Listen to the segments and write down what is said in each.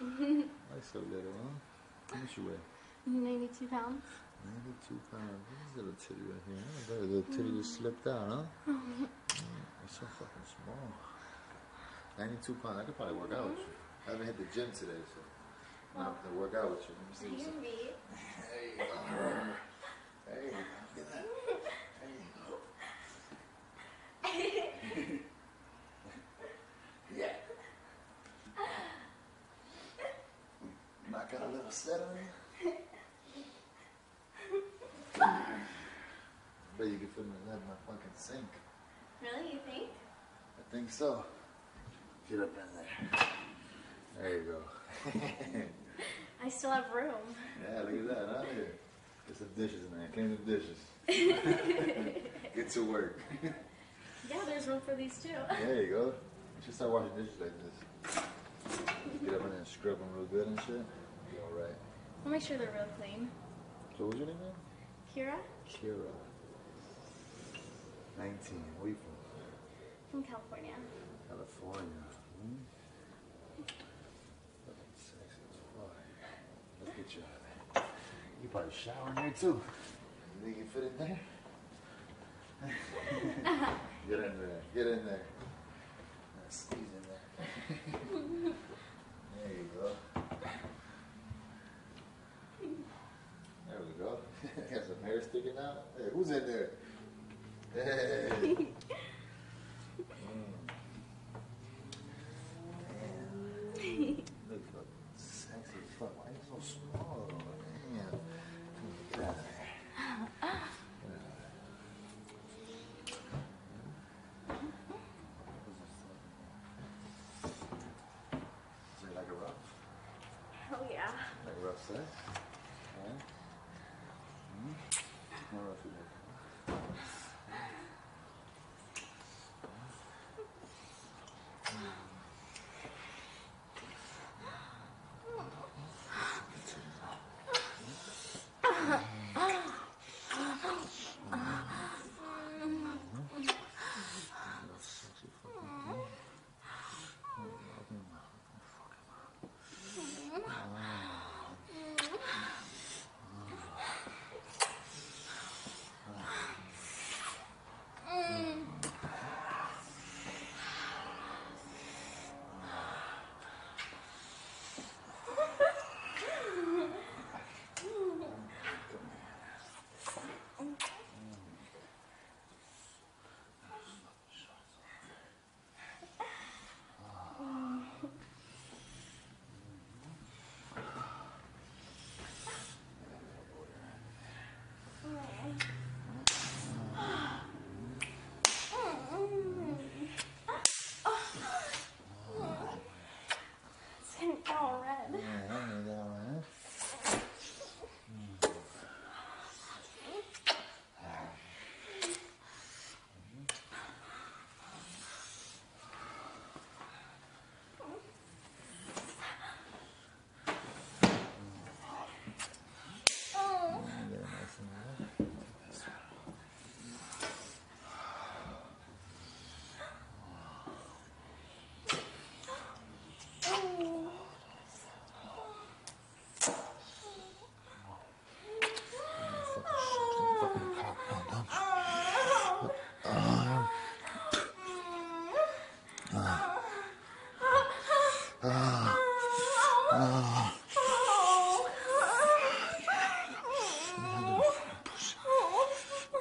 Like so little, huh? How much you weigh? 92 pounds. 92 pounds. What is this little titty right here. Huh? That little titty mm. just slipped out, huh? Mm-hmm. Mm, It's so fucking small. 92 pounds. I could probably work out with you. Mm-hmm. I haven't hit the gym today, so I'm gonna have to work out with you. Let me see what's up. be. There you go. There you go. Look at that. There you go. yeah. A on. Bet you can fit that in my fucking sink. Really, you think? I think so. Get up in there. There you go. I still have room. Yeah, look at that, huh? Get some dishes, man. Clean the dishes. Get to work. Yeah, there's room for these too. there you go. You should start washing dishes like this. Get up in there and scrub them real good and shit. Be alright. I'll make sure they're real clean. So what's your name, man? Kira Kira. 19. Where you from? from California. California. Hmm? Sexy as fuck. Look at you. You probably shower in there too. You think you fit in there? Get in there. Get in there. Squeeze in there. there you go. There we go. Got some hair sticking out. Hey, who's in there? Hey. Mm. Man. Look, look, sexy as fuck. Why are you so small? Man. Get out of there. Get out of there. Is it like a rough? Oh yeah. Like a rough sex? Yeah. Hmm?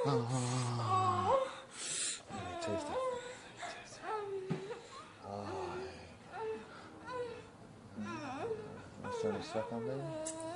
It. Let me taste it. Ah. Oh. Want to to suck on, baby?